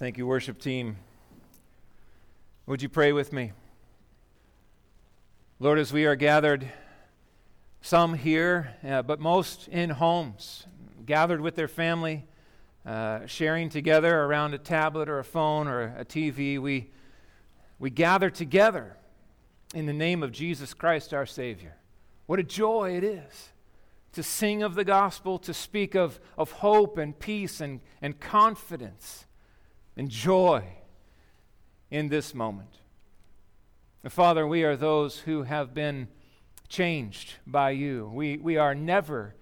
Thank you, worship team. Would you pray with me? Lord, as we are gathered, some here, uh, but most in homes, gathered with their family, uh, sharing together around a tablet or a phone or a TV, we, we gather together in the name of Jesus Christ, our Savior. What a joy it is to sing of the gospel, to speak of, of hope and peace and, and confidence and joy in this moment. Father, we are those who have been changed by you. We, we are never,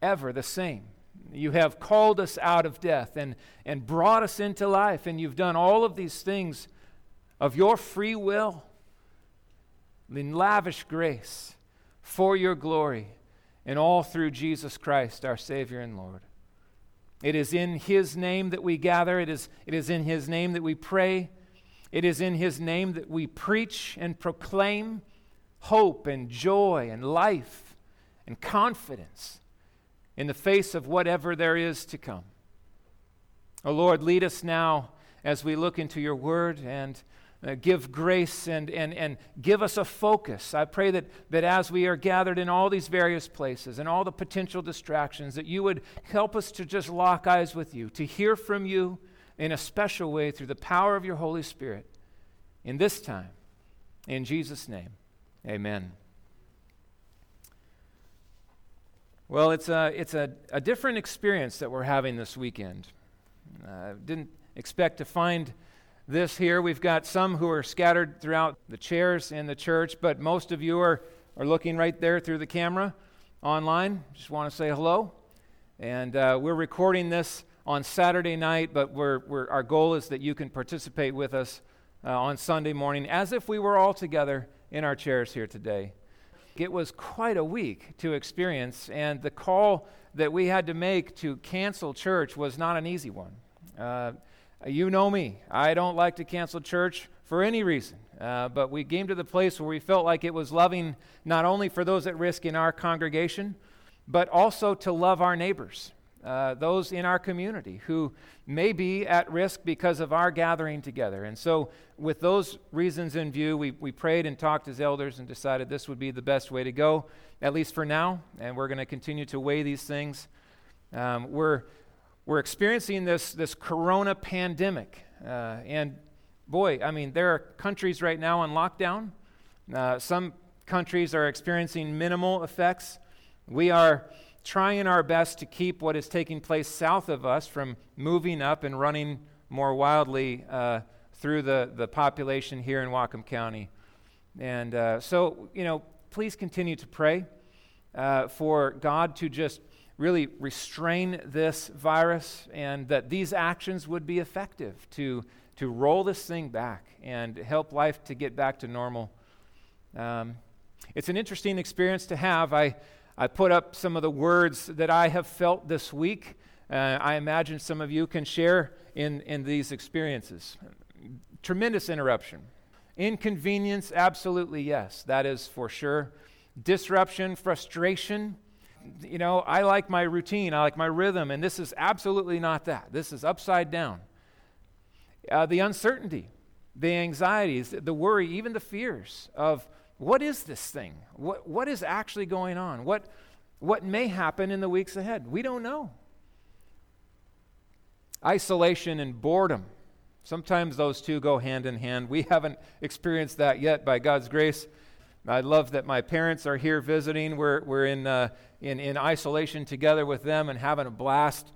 ever the same. You have called us out of death and, and brought us into life, and you've done all of these things of your free will in lavish grace for your glory, and all through Jesus Christ, our Savior and Lord. It is in His name that we gather. It is, it is in His name that we pray. It is in His name that we preach and proclaim hope and joy and life and confidence in the face of whatever there is to come. O oh Lord, lead us now as we look into your word and uh, give grace and, and, and give us a focus. I pray that, that as we are gathered in all these various places and all the potential distractions, that you would help us to just lock eyes with you, to hear from you in a special way through the power of your Holy Spirit in this time. In Jesus' name, amen. Well, it's a, it's a, a different experience that we're having this weekend. I uh, didn't expect to find this here. We've got some who are scattered throughout the chairs in the church, but most of you are, are looking right there through the camera online. Just want to say hello. And uh, we're recording this on Saturday night, but we're, we're, our goal is that you can participate with us uh, on Sunday morning as if we were all together in our chairs here today. It was quite a week to experience, and the call that we had to make to cancel church was not an easy one. Uh, you know me. I don't like to cancel church for any reason. Uh, but we came to the place where we felt like it was loving not only for those at risk in our congregation, but also to love our neighbors, uh, those in our community who may be at risk because of our gathering together. And so, with those reasons in view, we, we prayed and talked as elders and decided this would be the best way to go, at least for now. And we're going to continue to weigh these things. Um, we're we're experiencing this, this corona pandemic. Uh, and boy, I mean, there are countries right now on lockdown. Uh, some countries are experiencing minimal effects. We are trying our best to keep what is taking place south of us from moving up and running more wildly uh, through the, the population here in Whatcom County. And uh, so, you know, please continue to pray uh, for God to just really restrain this virus and that these actions would be effective to, to roll this thing back and help life to get back to normal. Um, it's an interesting experience to have. I, I put up some of the words that I have felt this week. Uh, I imagine some of you can share in, in these experiences. Tremendous interruption. Inconvenience, absolutely yes, that is for sure. Disruption, frustration, you know, I like my routine, I like my rhythm, and this is absolutely not that. This is upside down. Uh, the uncertainty, the anxieties, the worry, even the fears of what is this thing? What, what is actually going on? What, what may happen in the weeks ahead? We don't know. Isolation and boredom. Sometimes those two go hand in hand. We haven't experienced that yet by God's grace. I love that my parents are here visiting. We're, we're in, uh, in, in isolation together with them and having a blast.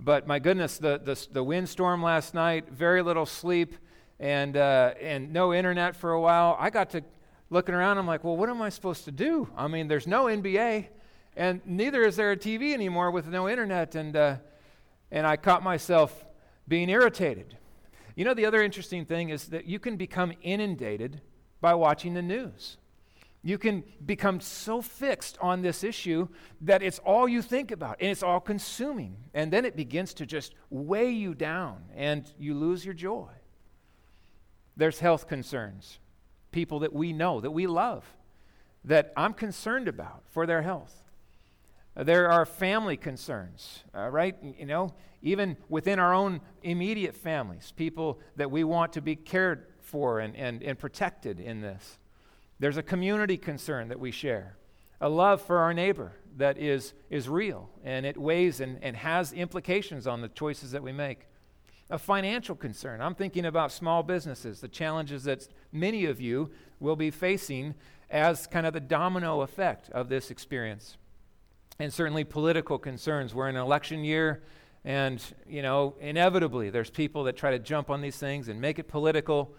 But my goodness, the, the, the windstorm last night, very little sleep, and, uh, and no internet for a while. I got to looking around, I'm like, well, what am I supposed to do? I mean, there's no NBA, and neither is there a TV anymore with no internet. And, uh, and I caught myself being irritated. You know, the other interesting thing is that you can become inundated by watching the news. You can become so fixed on this issue that it's all you think about and it's all consuming. And then it begins to just weigh you down and you lose your joy. There's health concerns, people that we know, that we love, that I'm concerned about for their health. There are family concerns, uh, right? You know, even within our own immediate families, people that we want to be cared for and, and, and protected in this. There's a community concern that we share, a love for our neighbor that is, is real and it weighs and, and has implications on the choices that we make. A financial concern. I'm thinking about small businesses, the challenges that many of you will be facing as kind of the domino effect of this experience and certainly political concerns. We're in an election year, and, you know, inevitably there's people that try to jump on these things and make it political,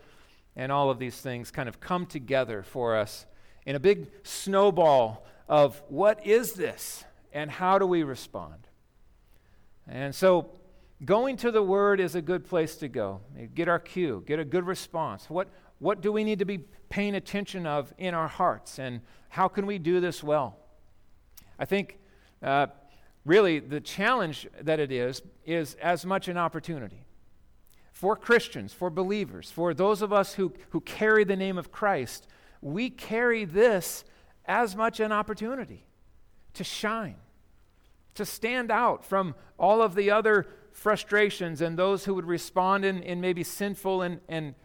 and all of these things kind of come together for us in a big snowball of what is this and how do we respond? And so, going to the Word is a good place to go. Get our cue, get a good response. What, what do we need to be paying attention of in our hearts, and how can we do this well? I think uh, really, the challenge that it is, is as much an opportunity. For Christians, for believers, for those of us who, who carry the name of Christ, we carry this as much an opportunity to shine, to stand out from all of the other frustrations and those who would respond in, in maybe sinful and, and,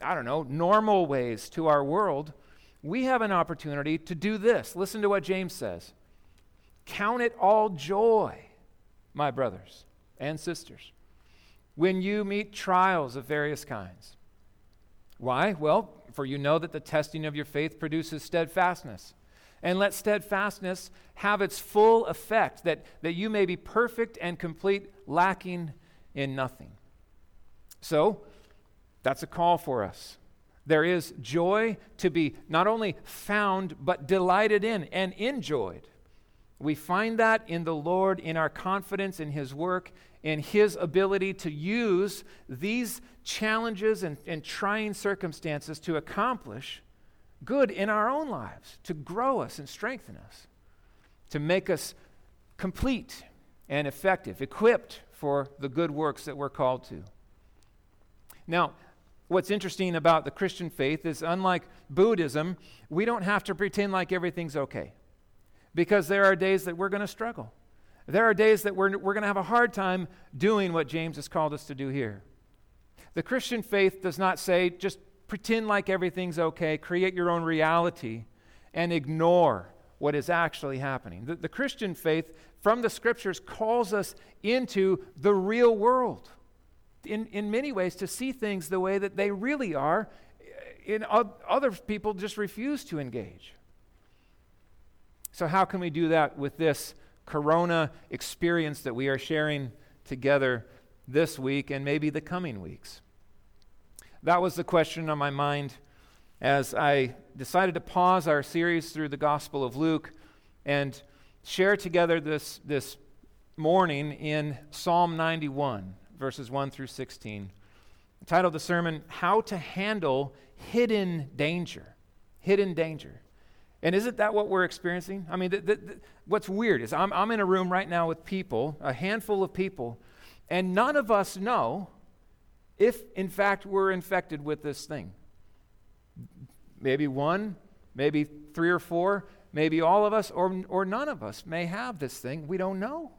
I don't know, normal ways to our world. We have an opportunity to do this. Listen to what James says. Count it all joy, my brothers and sisters, when you meet trials of various kinds. Why? Well, for you know that the testing of your faith produces steadfastness. And let steadfastness have its full effect, that, that you may be perfect and complete, lacking in nothing. So, that's a call for us. There is joy to be not only found, but delighted in and enjoyed. We find that in the Lord, in our confidence in His work, in His ability to use these challenges and, and trying circumstances to accomplish good in our own lives, to grow us and strengthen us, to make us complete and effective, equipped for the good works that we're called to. Now, what's interesting about the Christian faith is unlike Buddhism, we don't have to pretend like everything's okay because there are days that we're going to struggle. There are days that we're, we're going to have a hard time doing what James has called us to do here. The Christian faith does not say just pretend like everything's okay, create your own reality, and ignore what is actually happening. The, the Christian faith from the scriptures calls us into the real world in, in many ways to see things the way that they really are. Eh, in other people just refuse to engage. So, how can we do that with this corona experience that we are sharing together this week and maybe the coming weeks? That was the question on my mind as I decided to pause our series through the Gospel of Luke and share together this, this morning in Psalm 91, verses 1 through 16. The title of the sermon, How to Handle Hidden Danger. Hidden Danger. And isn't that what we're experiencing? I mean, what's weird is I'm, I'm in a room right now with people, a handful of people, and none of us know if, in fact, we're infected with this thing. Maybe one, maybe three or four, maybe all of us, or, or none of us may have this thing. We don't know.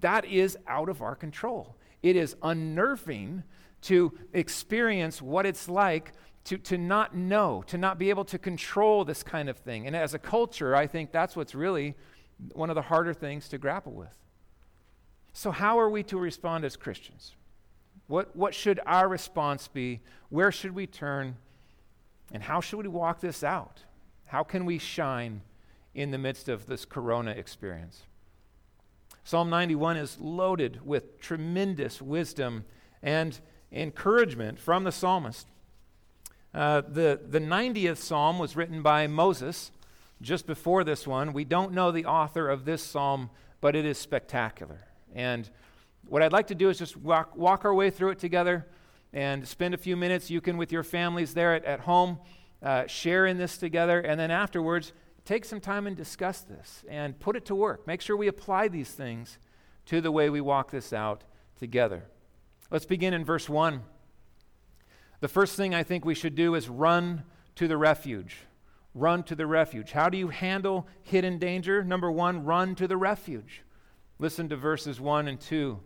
That is out of our control. It is unnerving to experience what it's like to, to not know, to not be able to control this kind of thing. And as a culture, I think that's what's really one of the harder things to grapple with. So, how are we to respond as Christians? What, what should our response be? Where should we turn? And how should we walk this out? How can we shine in the midst of this corona experience? Psalm 91 is loaded with tremendous wisdom and encouragement from the psalmist. Uh, the, the 90th psalm was written by Moses just before this one. We don't know the author of this psalm, but it is spectacular. And what I'd like to do is just walk, walk our way through it together and spend a few minutes. You can, with your families there at, at home, uh, share in this together. And then afterwards, take some time and discuss this and put it to work. Make sure we apply these things to the way we walk this out together. Let's begin in verse 1. The first thing I think we should do is run to the refuge. run to the refuge. How do you handle hidden danger? Number one, run to the refuge. Listen to verses 1 and 2.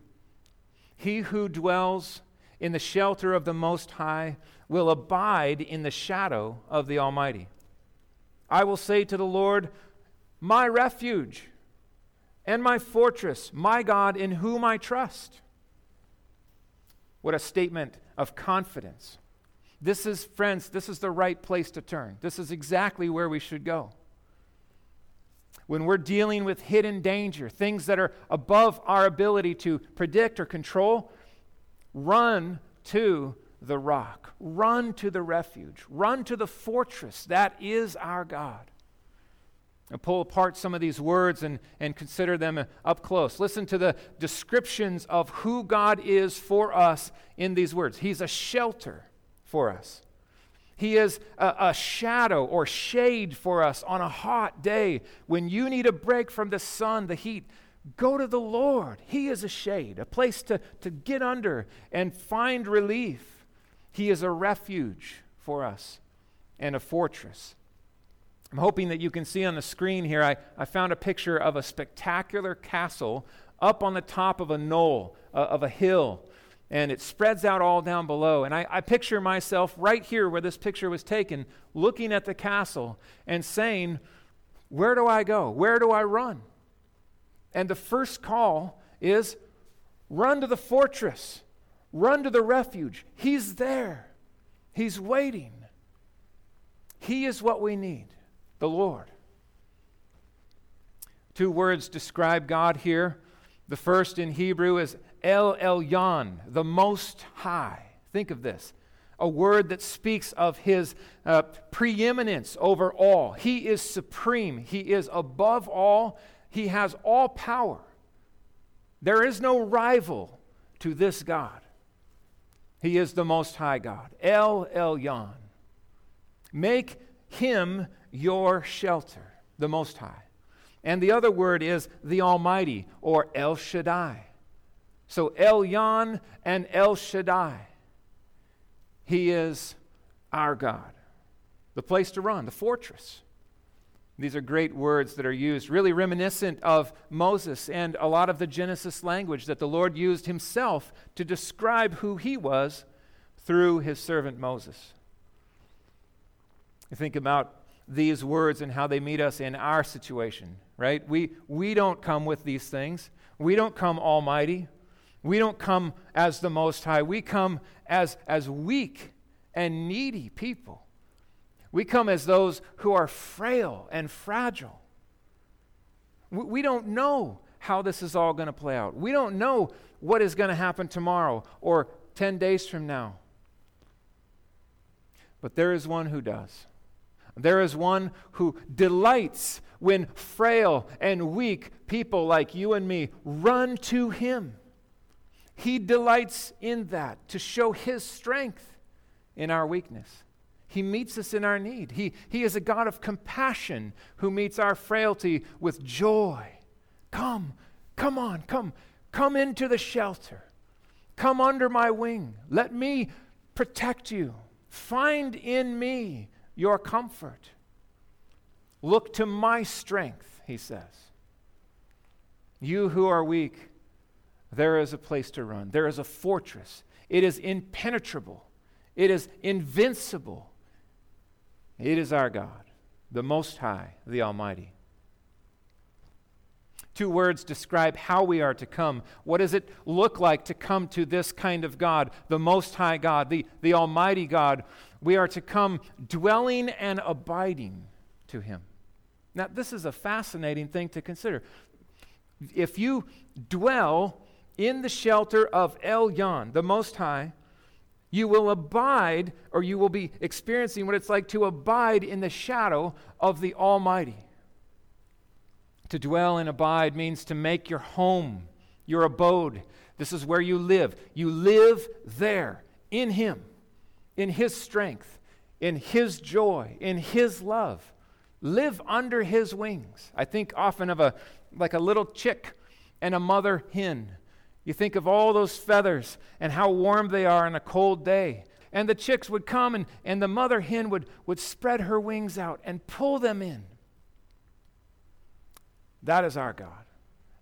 He who dwells in the shelter of the Most High will abide in the shadow of the Almighty. I will say to the Lord, My refuge and my fortress, my God in whom I trust. What a statement of confidence. This is, friends, this is the right place to turn. This is exactly where we should go. When we're dealing with hidden danger, things that are above our ability to predict or control, run to the rock, run to the refuge, run to the fortress. That is our God. And pull apart some of these words and, and consider them up close. Listen to the descriptions of who God is for us in these words. He's a shelter for us. He is a, a, shadow or shade for us on a hot day. When you need a break from the sun, the heat, go to the Lord. He is a shade, a place to, to get under and find relief. He is a refuge for us and a fortress. I'm hoping that you can see on the screen here, I, I found a picture of a spectacular castle up on the top of a knoll, uh, of a hill, and it spreads out all down below. And I, I picture myself right here where this picture was taken, looking at the castle and saying, Where do I go? Where do I run? And the first call is run to the fortress, run to the refuge. He's there, He's waiting. He is what we need the Lord. Two words describe God here. The first in Hebrew is El Elyon, the Most High. Think of this a word that speaks of his uh, preeminence over all. He is supreme, he is above all, he has all power. There is no rival to this God. He is the Most High God. El Elyon. Make him your shelter, the Most High. And the other word is the Almighty or El Shaddai. So Elyon and El Shaddai. He is our God, the place to run, the fortress. These are great words that are used, really reminiscent of Moses and a lot of the Genesis language that the Lord used himself to describe who he was through his servant Moses. You think about these words and how they meet us in our situation, right? We, we don't come with these things. We don't come almighty. We don't come as the Most High. We come as, as weak and needy people. We come as those who are frail and fragile. We, we don't know how this is all going to play out. We don't know what is going to happen tomorrow or 10 days from now. But there is one who does. There is one who delights when frail and weak people like you and me run to him. He delights in that to show his strength in our weakness. He meets us in our need. He, he is a God of compassion who meets our frailty with joy. Come, come on, come, come into the shelter. Come under my wing. Let me protect you. Find in me your comfort. Look to my strength, he says. You who are weak, there is a place to run. There is a fortress. It is impenetrable. It is invincible. It is our God, the Most High, the Almighty. Two words describe how we are to come. What does it look like to come to this kind of God, the Most High God, the, the Almighty God? We are to come dwelling and abiding to Him. Now, this is a fascinating thing to consider. If you dwell in the shelter of Elyon, the Most High, you will abide, or you will be experiencing what it's like to abide in the shadow of the Almighty. To dwell and abide means to make your home, your abode. This is where you live. You live there in Him in His strength, in His joy, in His love. Live under His wings. I think often of a like a little chick and a mother hen. You think of all those feathers and how warm they are on a cold day. and the chicks would come, and, and the mother hen would, would spread her wings out and pull them in. That is our God.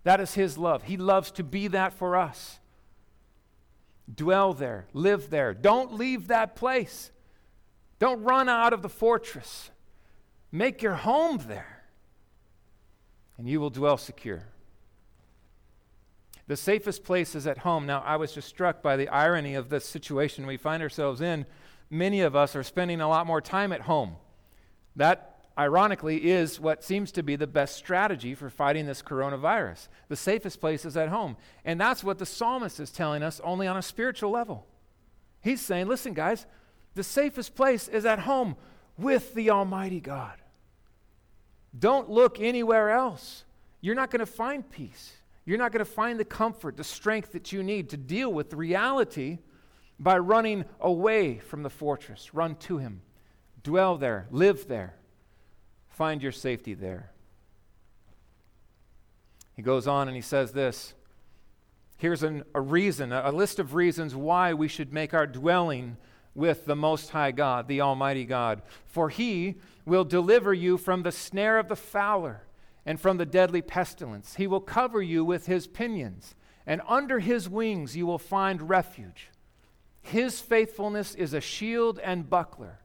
That is His love. He loves to be that for us. Dwell there, live there. Don't leave that place. Don't run out of the fortress. Make your home there, and you will dwell secure. The safest place is at home. Now, I was just struck by the irony of the situation we find ourselves in. Many of us are spending a lot more time at home. That ironically, is what seems to be the best strategy for fighting this coronavirus. The safest place is at home. And that's what the psalmist is telling us, only on a spiritual level. He's saying, listen, guys, the safest place is at home with the Almighty God. Don't look anywhere else. You're not going to find peace. You're not going to find the comfort, the strength that you need to deal with reality by running away from the fortress. Run to Him. Dwell there. Live there. Find your safety there. He goes on and he says this. Here's an, a reason, a, a list of reasons why we should make our dwelling with the Most High God, the Almighty God. For he will deliver you from the snare of the fowler and from the deadly pestilence. He will cover you with his pinions, and under his wings you will find refuge. His faithfulness is a shield and buckler.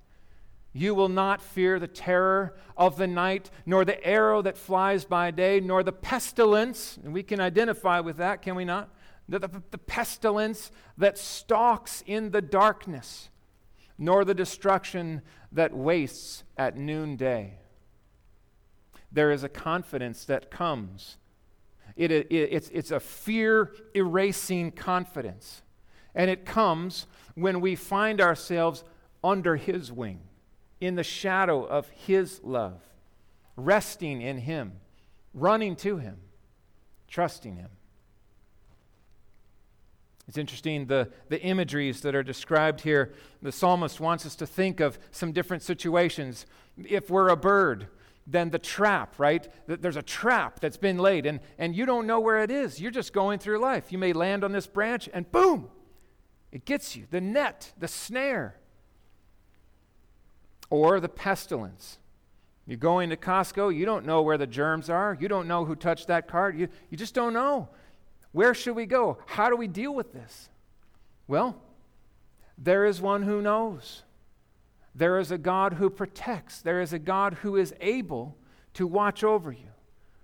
You will not fear the terror of the night, nor the arrow that flies by day, nor the pestilence, and we can identify with that, can we not? The, the, the, pestilence that stalks in the darkness, nor the destruction that wastes at noonday. There is a confidence that comes. It, it, it's, it's a fear erasing confidence. And it comes when we find ourselves under His wing in the shadow of His love, resting in Him, running to Him, trusting Him. It's interesting, the, the imageries that are described here. The psalmist wants us to think of some different situations. If we're a bird, then the trap, right? There's a trap that's been laid, and, and you don't know where it is. You're just going through life. You may land on this branch, and boom, it gets you. The net, the snare or the pestilence. You go into Costco, you don't know where the germs are. You don't know who touched that card. You, you just don't know. Where should we go? How do we deal with this? Well, there is one who knows. There is a God who protects. There is a God who is able to watch over you.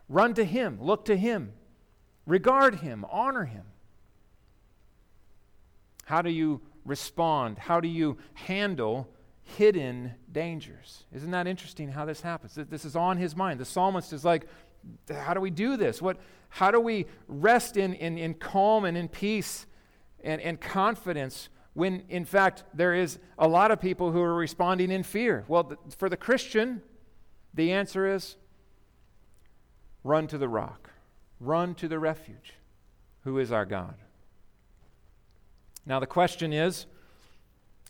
Run to Him, look to Him, regard Him, honor Him. How do you respond? How do you handle hidden dangers. Isn't that interesting how this happens? This is on his mind. The psalmist is like, how do we do this? What, how do we rest in, in, in calm and in peace and, and confidence when, in fact, there is a lot of people who are responding in fear? Well, for the Christian, the answer is run to the rock, run to the refuge, who is our God. Now, the question is,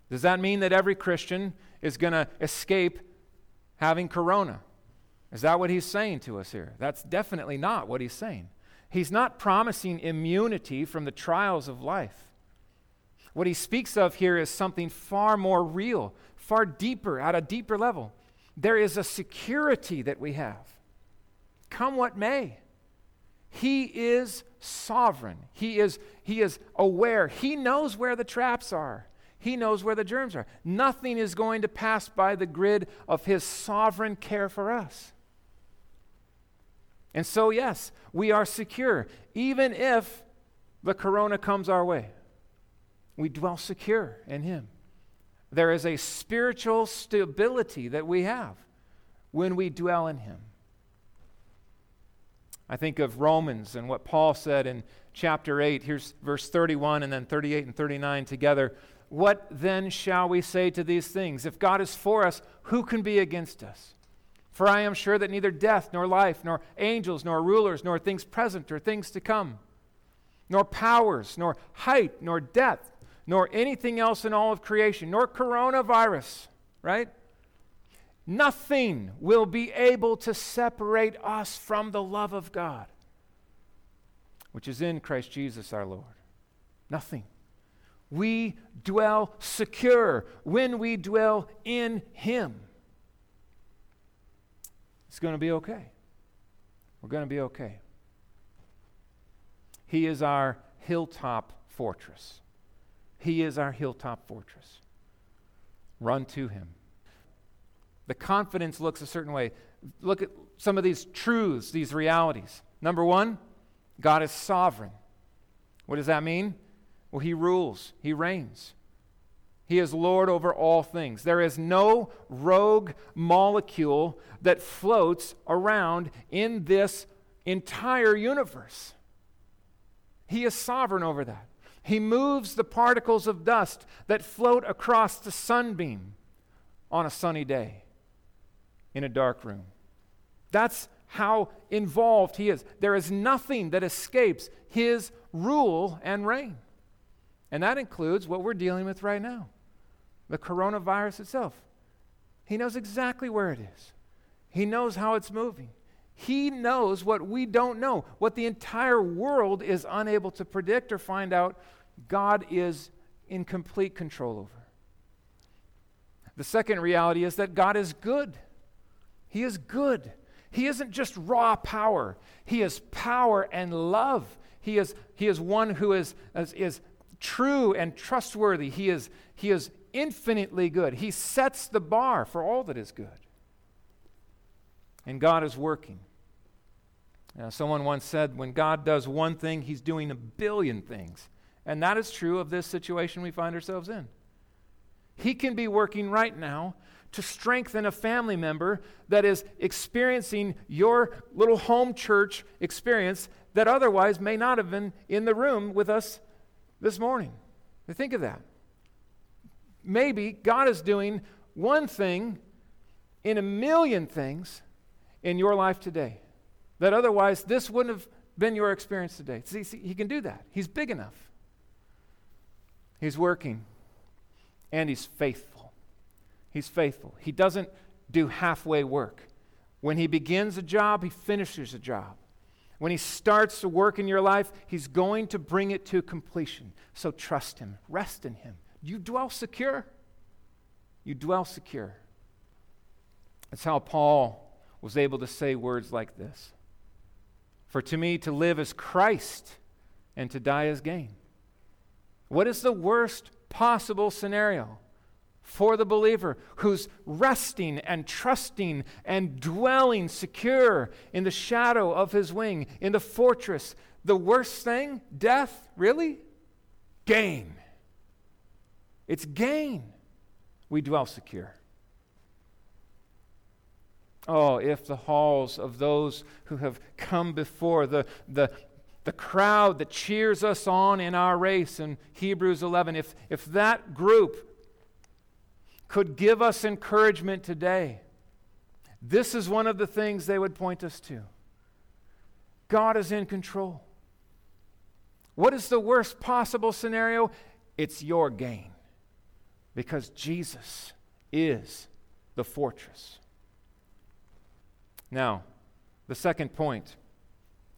does that mean that every Christian is going to escape having corona? Is that what he's saying to us here? That's definitely not what he's saying. He's not promising immunity from the trials of life. What he speaks of here is something far more real, far deeper, at a deeper level. There is a security that we have. Come what may. He is sovereign. He is, he is aware. He knows where the traps are. He knows where the germs are. Nothing is going to pass by the grid of His sovereign care for us. And so, yes, we are secure, even if the corona comes our way. We dwell secure in Him. There is a spiritual stability that we have when we dwell in Him. I think of Romans and what Paul said in chapter 8. Here's verse 31 and then 38 and 39 together. What then shall we say to these things? If God is for us, who can be against us? For I am sure that neither death, nor life, nor angels, nor rulers, nor things present, or things to come, nor powers, nor height, nor depth, nor anything else in all of creation, nor coronavirus, right? Nothing will be able to separate us from the love of God, which is in Christ Jesus our Lord. Nothing. we dwell secure, when we dwell in Him, it's going to be okay. We're going to be okay. He is our hilltop fortress. He is our hilltop fortress. Run to Him. The confidence looks a certain way. Look at some of these truths, these realities. Number one, God is sovereign. What does that mean? Well, He rules, He reigns. He is Lord over all things. There is no rogue molecule that floats around in this entire universe. He is sovereign over that. He moves the particles of dust that float across the sunbeam on a sunny day in a dark room. That's how involved he is. There is nothing that escapes his rule and reign. And that includes what we're dealing with right now the coronavirus itself. He knows exactly where it is, he knows how it's moving. He knows what we don't know, what the entire world is unable to predict or find out. God is in complete control over. The second reality is that God is good. He is good. He isn't just raw power, He is power and love. He is, he is one who is, is, is true and trustworthy. He is, he is infinitely good. He sets the bar for all that is good. And God is working. Now, someone once said, when God does one thing, he's doing a billion things. And that is true of this situation we find ourselves in. He can be working right now to strengthen a family member that is experiencing your little home church experience that otherwise may not have been in the room with us this morning. Think of that. Maybe God is doing one thing in a million things in your life today that otherwise this wouldn't have been your experience today. See, see, he can do that. He's big enough. He's working and he's faithful. He's faithful. He doesn't do halfway work. When he begins a job, he finishes a job. When he starts to work in your life, he's going to bring it to completion. So trust him, rest in him. You dwell secure. You dwell secure. That's how Paul was able to say words like this For to me, to live is Christ, and to die is gain. What is the worst possible scenario? for the believer who's resting and trusting and dwelling secure in the shadow of his wing, in the fortress. The worst thing, death, really? Gain. It's gain. We dwell secure. Oh, if the halls of those who have come before, the, the, the crowd that cheers us on in our race in Hebrews 11, if, if that group could give us encouragement today, this is one of the things they would point us to. God is in control. What is the worst possible scenario? It's your gain because Jesus is the fortress. Now, the second point.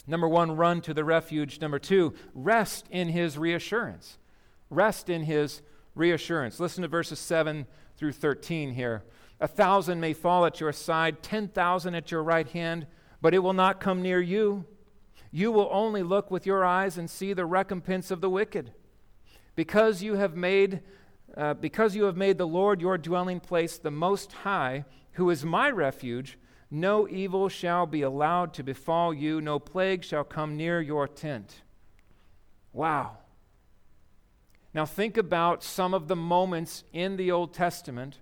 Number one, run to the refuge. Number two, rest in his reassurance. Rest in his reassurance. Listen to verses 7 through 13 here. A thousand may fall at your side, 10,000 at your right hand, but it will not come near you. You will only look with your eyes and see the recompense of the wicked. Because you have made uh, because you have made the Lord your dwelling place the most high, who is my refuge, no evil shall be allowed to befall you, no plague shall come near your tent. Wow. Now, think about some of the moments in the Old Testament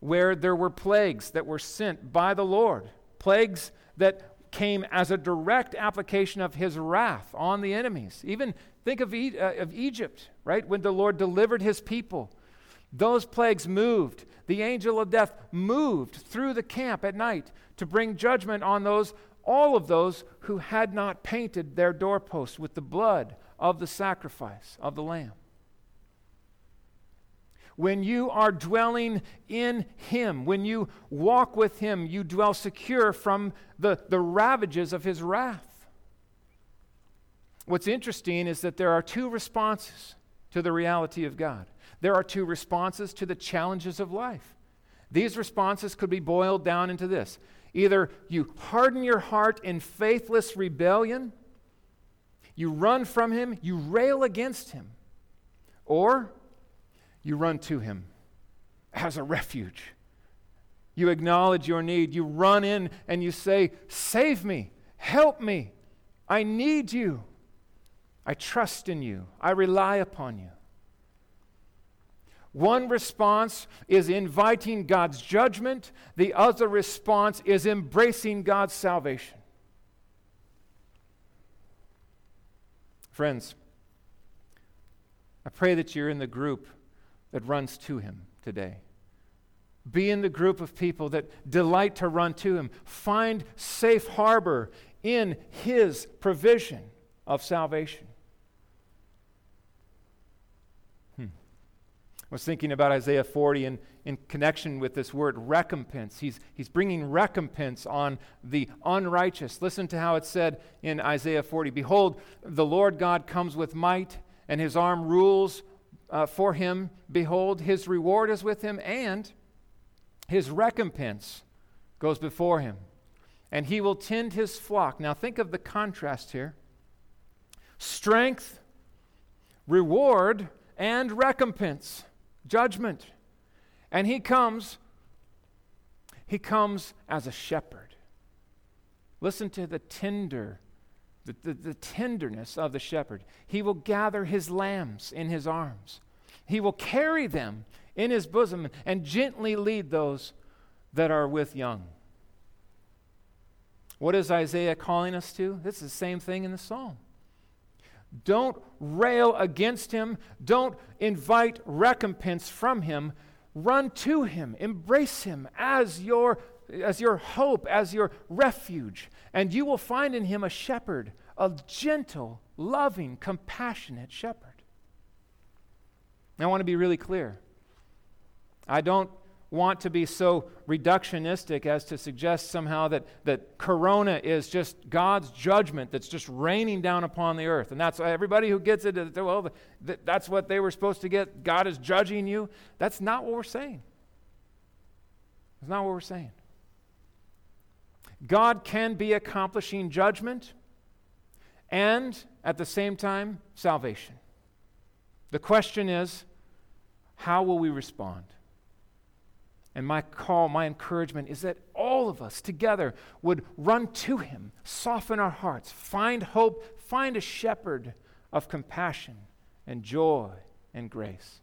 where there were plagues that were sent by the Lord, plagues that came as a direct application of his wrath on the enemies. Even think of, e- uh, of Egypt, right? When the Lord delivered his people. Those plagues moved. The angel of death moved through the camp at night to bring judgment on those, all of those who had not painted their doorposts with the blood of the sacrifice of the Lamb. When you are dwelling in Him, when you walk with Him, you dwell secure from the, the ravages of His wrath. What's interesting is that there are two responses to the reality of God. There are two responses to the challenges of life. These responses could be boiled down into this either you harden your heart in faithless rebellion, you run from Him, you rail against Him, or you run to Him as a refuge. You acknowledge your need. You run in and you say, Save me, help me, I need you. I trust in you. I rely upon you. One response is inviting God's judgment, the other response is embracing God's salvation. Friends, I pray that you're in the group that runs to Him today. Be in the group of people that delight to run to Him. Find safe harbor in His provision of salvation. Was thinking about Isaiah 40 in, in connection with this word recompense. He's, he's bringing recompense on the unrighteous. Listen to how it's said in Isaiah 40 Behold, the Lord God comes with might, and his arm rules uh, for him. Behold, his reward is with him, and his recompense goes before him. And he will tend his flock. Now, think of the contrast here strength, reward, and recompense judgment. And he comes, he comes as a shepherd. Listen to the tender, the, the, the, tenderness of the shepherd. He will gather his lambs in his arms. He will carry them in his bosom and gently lead those that are with young. What is Isaiah calling us to? This is the same thing in the psalm. Don't rail against him. Don't invite recompense from him. Run to him. Embrace him as your, as your hope, as your refuge. And you will find in him a shepherd, a gentle, loving, compassionate shepherd. I want to be really clear. I don't want to be so reductionistic as to suggest somehow that, that corona is just God's judgment that's just raining down upon the earth. And that's why everybody who gets it, well, that's what they were supposed to get. God is judging you. That's not what we're saying. That's not what we're saying. God can be accomplishing judgment and at the same time salvation. The question is, how will we respond? And my call, my encouragement is that all of us together would run to him, soften our hearts, find hope, find a shepherd of compassion and joy and grace.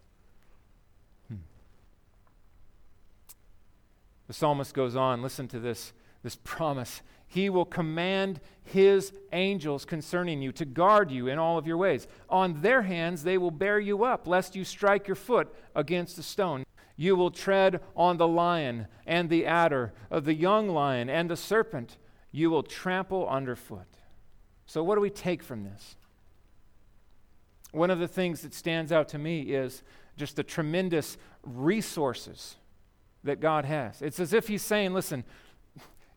Hmm. The psalmist goes on, listen to this, this promise. He will command his angels concerning you to guard you in all of your ways. On their hands they will bear you up, lest you strike your foot against a stone. You will tread on the lion and the adder, of the young lion and the serpent. You will trample underfoot. So, what do we take from this? One of the things that stands out to me is just the tremendous resources that God has. It's as if He's saying, listen,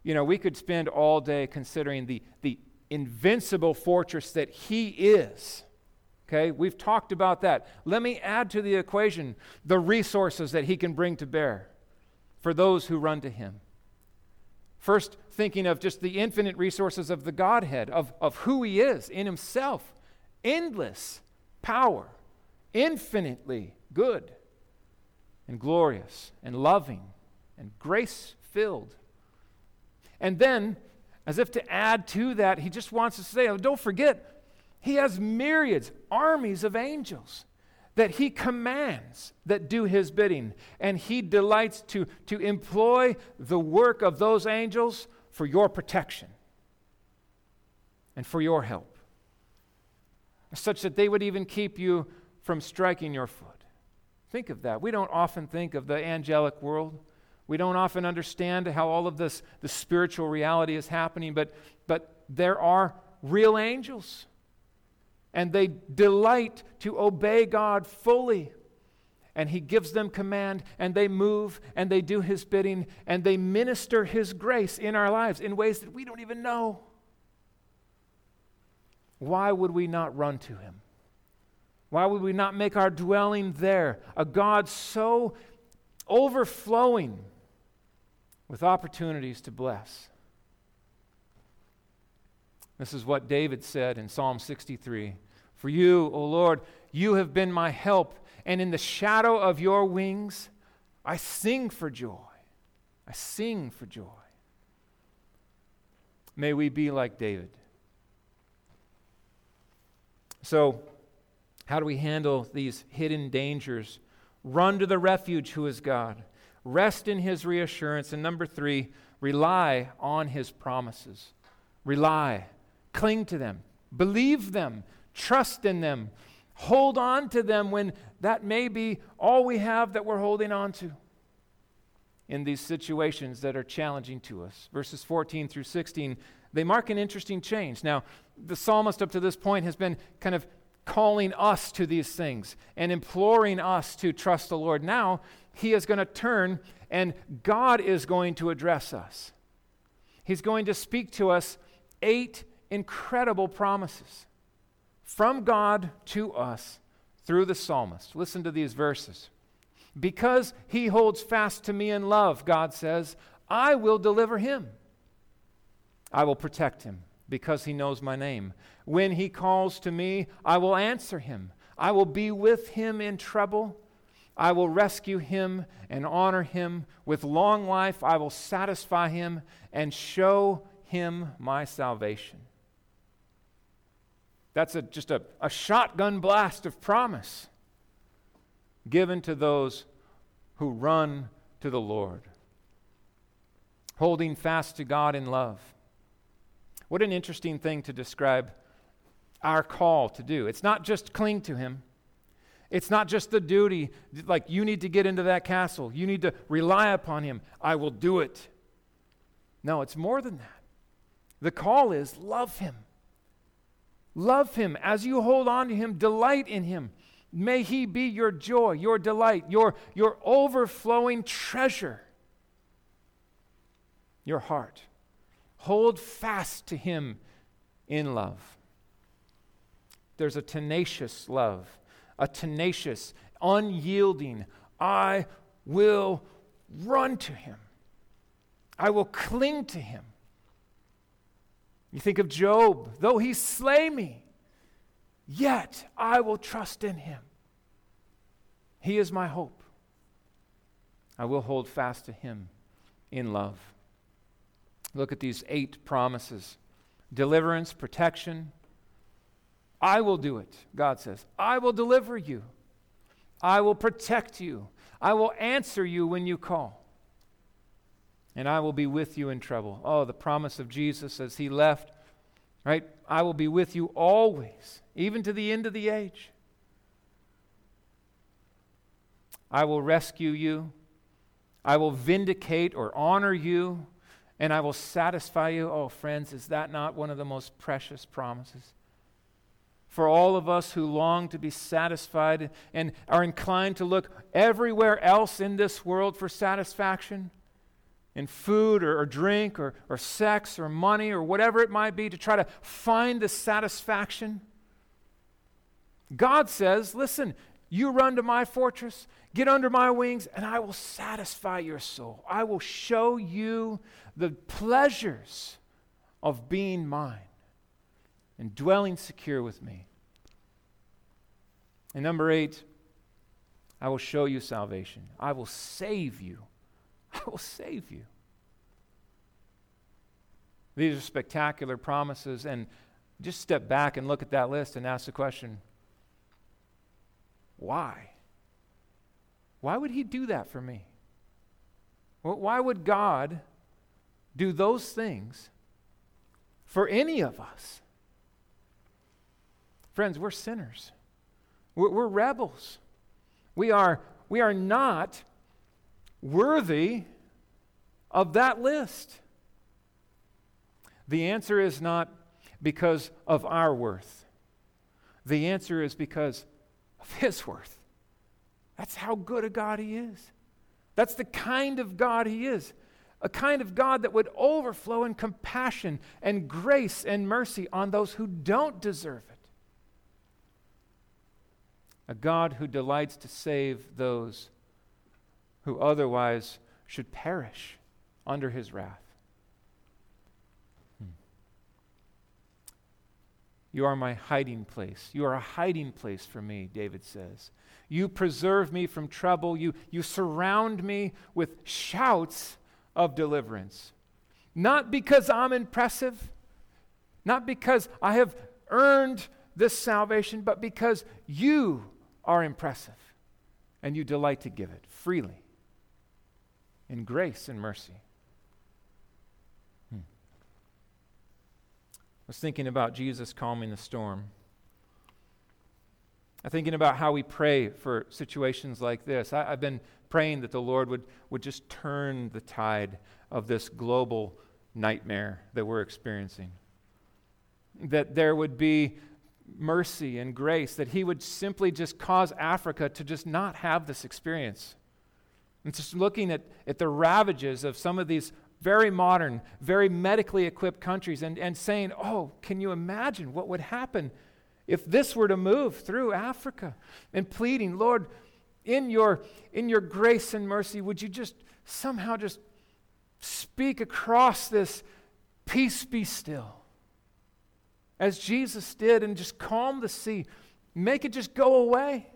you know, we could spend all day considering the, the invincible fortress that He is. Okay, we've talked about that. Let me add to the equation the resources that he can bring to bear for those who run to him. First, thinking of just the infinite resources of the Godhead, of, of who he is in himself endless power, infinitely good and glorious and loving and grace filled. And then, as if to add to that, he just wants to say, oh, don't forget, he has myriads, armies of angels that he commands that do his bidding. And he delights to, to employ the work of those angels for your protection and for your help, such that they would even keep you from striking your foot. Think of that. We don't often think of the angelic world. We don't often understand how all of this, the spiritual reality is happening, but, but there are real angels and they delight to obey God fully. And He gives them command, and they move, and they do His bidding, and they minister His grace in our lives in ways that we don't even know. Why would we not run to Him? Why would we not make our dwelling there? A God so overflowing with opportunities to bless. This is what David said in Psalm 63 For you, O Lord, you have been my help, and in the shadow of your wings I sing for joy. I sing for joy. May we be like David. So, how do we handle these hidden dangers? Run to the refuge who is God. Rest in his reassurance. And number three, rely on his promises. Rely. Cling to them. Believe them. Trust in them. Hold on to them when that may be all we have that we're holding on to in these situations that are challenging to us. Verses 14 through 16, they mark an interesting change. Now, the psalmist up to this point has been kind of calling us to these things and imploring us to trust the Lord. Now, he is going to turn and God is going to address us. He's going to speak to us eight incredible promises from God to us through the psalmist. Listen to these verses. Because he holds fast to me in love, God says, I will deliver him. I will protect him because he knows my name. When he calls to me, I will answer him. I will be with him in trouble. I will rescue him and honor him. With long life, I will satisfy him and show him my salvation. That's a, just a, a shotgun blast of promise given to those who run to the Lord, holding fast to God in love. What an interesting thing to describe our call to do. It's not just cling to Him. It's not just the duty, like you need to get into that castle. You need to rely upon Him. I will do it. No, it's more than that. The call is love Him. Love Him. As you hold on to Him, delight in Him. May He be your joy, your delight, your, your overflowing treasure, your heart. Hold fast to Him in love. There's a tenacious love, a tenacious, unyielding, I will run to Him. I will cling to Him. You think of Job, though he slay me, Yet I will trust in him. He is my hope. I will hold fast to him in love. Look at these eight promises deliverance, protection. I will do it, God says. I will deliver you. I will protect you. I will answer you when you call. And I will be with you in trouble. Oh, the promise of Jesus as he left, right? I will be with you always even to the end of the age. I will rescue you. I will vindicate or honor you, and I will satisfy you. Oh, friends, is that not one of the most precious promises? For all of us who long to be satisfied and are inclined to look everywhere else in this world for satisfaction, in food or, or drink or, or sex or money or whatever it might be, to try to find the satisfaction God says, Listen, you run to my fortress, get under my wings, and I will satisfy your soul. I will show you the pleasures of being mine and dwelling secure with me. And number eight, I will show you salvation. I will save you. I will save you. These are spectacular promises, and just step back and look at that list and ask the question why? Why would he do that for me? Why would God do those things for any of us? Friends, we're sinners. We're, we're, rebels. We are, we are not worthy of that list. The answer is not because of our worth. The answer is because of His worth. That's how good a God He is. That's the kind of God He is. A kind of God that would overflow in compassion and grace and mercy on those who don't deserve it. a God who delights to save those who otherwise should perish under his wrath. Hmm. You are my hiding place. You are a hiding place for me, David says. You preserve me from trouble. You, you surround me with shouts of deliverance. Not because I'm impressive, not because I have earned this salvation, but because you are impressive and you delight to give it freely in grace and mercy. Hmm. I was thinking about Jesus calming the storm. I'm thinking about how we pray for situations like this. I, have been praying that the Lord would, would just turn the tide of this global nightmare that we're experiencing. That there would be mercy and grace, that He would simply just cause Africa to just not have this experience. And just looking at, at the ravages of some of these very modern, very medically equipped countries and, and saying, oh, can you imagine what would happen if this were to move through Africa? And pleading, Lord, in your, in your grace and mercy, would you just somehow just speak across this, peace be still? as Jesus did and just calm the sea. Make it just go away.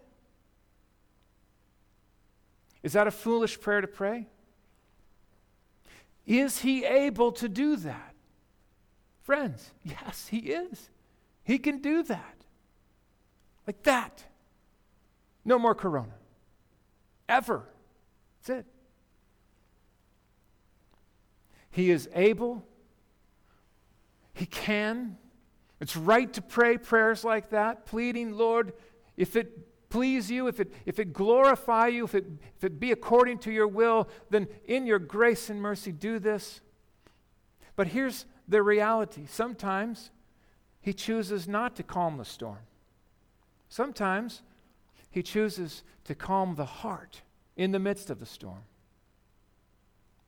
Is that a foolish prayer to pray? Is he able to do that? Friends, yes, he is. He can do that. Like that. No more corona. Ever. That's it. He is able. He can. It's right to pray prayers like that, pleading, Lord, if it please you, if it, if it glorify you, if it, if it be according to your will, then in your grace and mercy do this. But here's the reality sometimes he chooses not to calm the storm. Sometimes he chooses to calm the heart in the midst of the storm.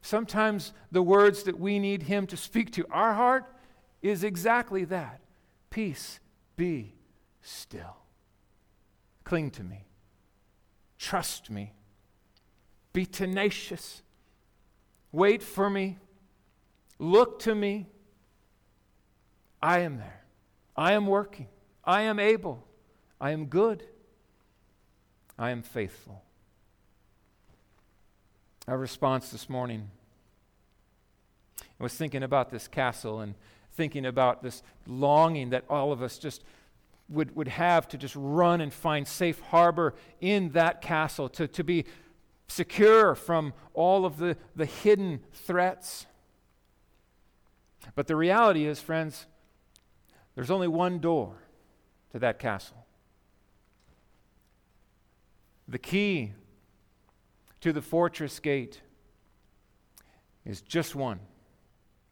Sometimes the words that we need him to speak to our heart is exactly that Peace, be still. Cling to me. Trust me. Be tenacious. Wait for me. Look to me. I am there. I am working. I am able. I am good. I am faithful. Our response this morning I was thinking about this castle and thinking about this longing that all of us just would, would have to just run and find safe harbor in that castle, to, to be secure from all of the, the hidden threats. But the reality is, friends, there's only one door to that castle. The key to the fortress gate is just one.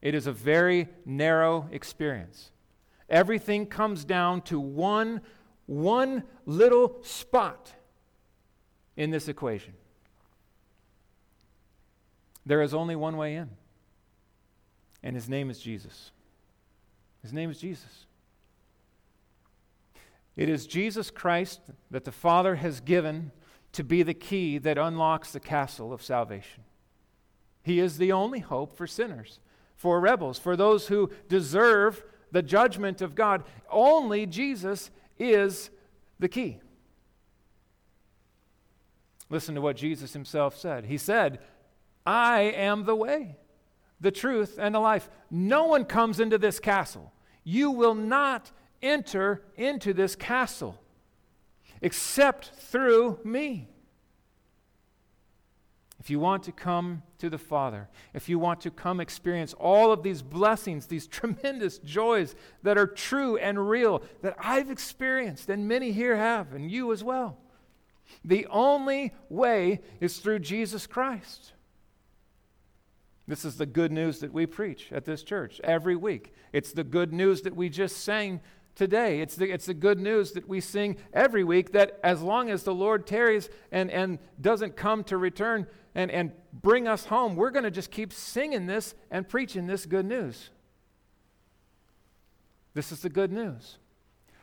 It is a very narrow experience. Everything comes down to one, one little spot in this equation. There is only one way in, and his name is Jesus. His name is Jesus. It is Jesus Christ that the Father has given to be the key that unlocks the castle of salvation. He is the only hope for sinners for rebels, for those who deserve the judgment of God. Only Jesus is the key. Listen to what Jesus himself said. He said, I am the way, the truth, and the life. No one comes into this castle. You will not enter into this castle except through me. If you want to come to the Father, if you want to come experience all of these blessings, these tremendous joys that are true and real, that I've experienced and many here have, and you as well, the only way is through Jesus Christ. This is the good news that we preach at this church every week. It's the good news that we just sang today. It's the, it's the good news that we sing every week that as long as the Lord tarries and, and doesn't come to return, and, and bring us home, we're going to just keep singing this and preaching this good news. This is the good news.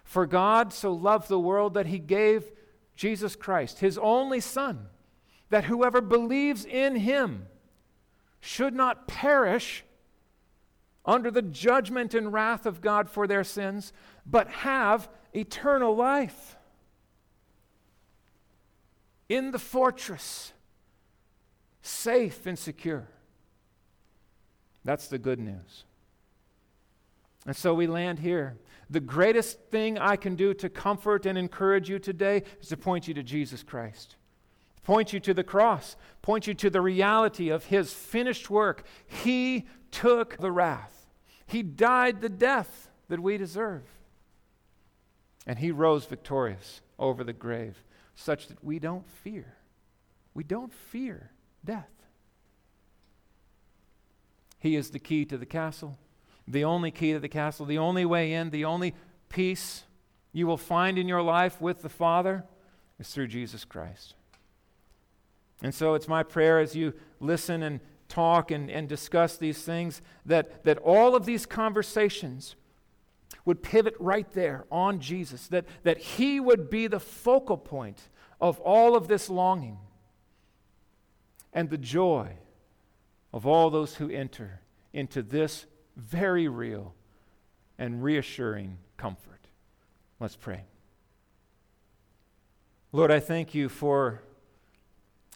For God so loved the world that he gave Jesus Christ, his only Son, that whoever believes in him should not perish under the judgment and wrath of God for their sins, but have eternal life. In the fortress, safe and secure. That's the good news. And so we land here. The greatest thing I can do to comfort and encourage you today is to point you to Jesus Christ. Point you to the cross. Point you to the reality of his finished work. He took the wrath. He died the death that we deserve. And he rose victorious over the grave, such that we don't fear. We don't fear death. He is the key to the castle, the only key to the castle, the only way in, the only peace you will find in your life with the Father is through Jesus Christ. And so it's my prayer as you listen and talk and, and discuss these things that, that all of these conversations would pivot right there on Jesus, that, that He would be the focal point of all of this longing and the joy of all those who enter into this very real and reassuring comfort. Let's pray. Lord, I thank you for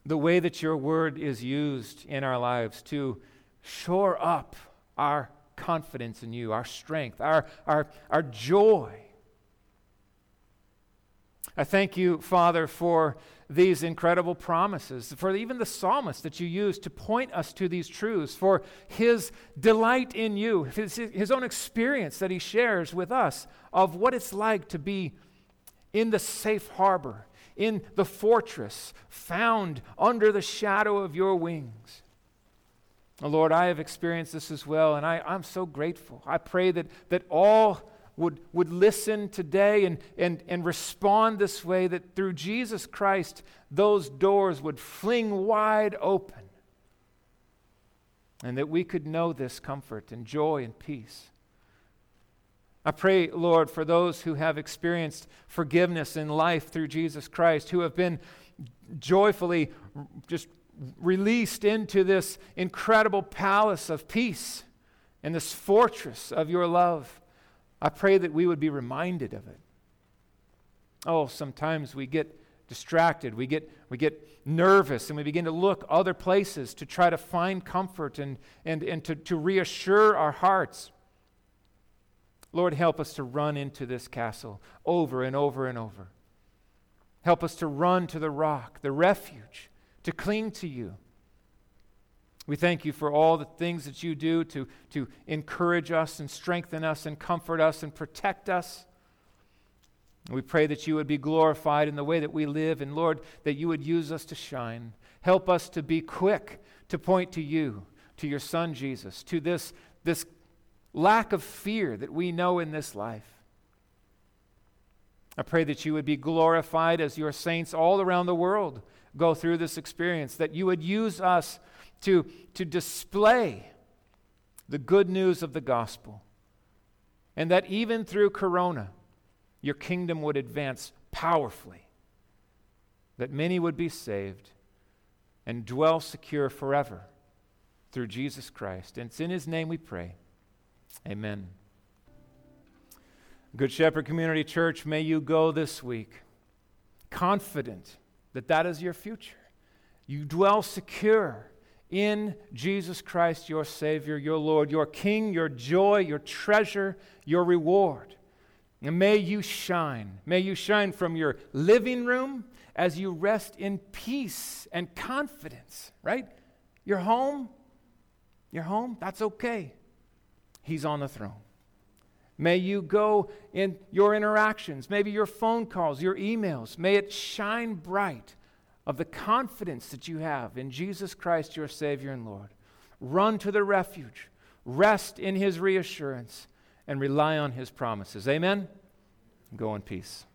the way that your word is used in our lives to shore up our confidence in you, our strength, our, our, our joy. I thank you, Father, for these incredible promises, for even the psalmist that you use to point us to these truths, for his delight in you, his, his own experience that he shares with us of what it's like to be in the safe harbor, in the fortress, found under the shadow of your wings. Oh, Lord, I have experienced this as well, and I, I'm so grateful. I pray that, that all would, would listen today and, and, and respond this way, that through Jesus Christ, those doors would fling wide open, and that we could know this comfort and joy and peace. I pray, Lord, for those who have experienced forgiveness in life through Jesus Christ, who have been joyfully just released into this incredible palace of peace and this fortress of your love. I pray that we would be reminded of it. Oh, sometimes we get distracted, we get, we get nervous, and we begin to look other places to try to find comfort and, and, and to, to reassure our hearts. Lord, help us to run into this castle over and over and over. Help us to run to the rock, the refuge, to cling to you. We thank you for all the things that you do to, to encourage us and strengthen us and comfort us and protect us. we pray that you would be glorified in the way that we live, and Lord, that you would use us to shine. Help us to be quick to point to you, to your Son Jesus, to this, this lack of fear that we know in this life. I pray that you would be glorified as your saints all around the world go through this experience, that you would use us to, to display the good news of the gospel, and that even through Corona, your kingdom would advance powerfully, that many would be saved and dwell secure forever through Jesus Christ. And it's in his name we pray. Amen. Good Shepherd Community Church, may you go this week confident that that is your future. You dwell secure in Jesus Christ, your Savior, your Lord, your King, your joy, your treasure, your reward. And may you shine. May you shine from your living room as you rest in peace and confidence, right? Your home, your home, that's okay. He's on the throne. May you go in your interactions, maybe your phone calls, your emails, may it shine bright of the confidence that you have in Jesus Christ, your Savior and Lord. Run to the refuge, rest in His reassurance, and rely on His promises. Amen? Go in peace.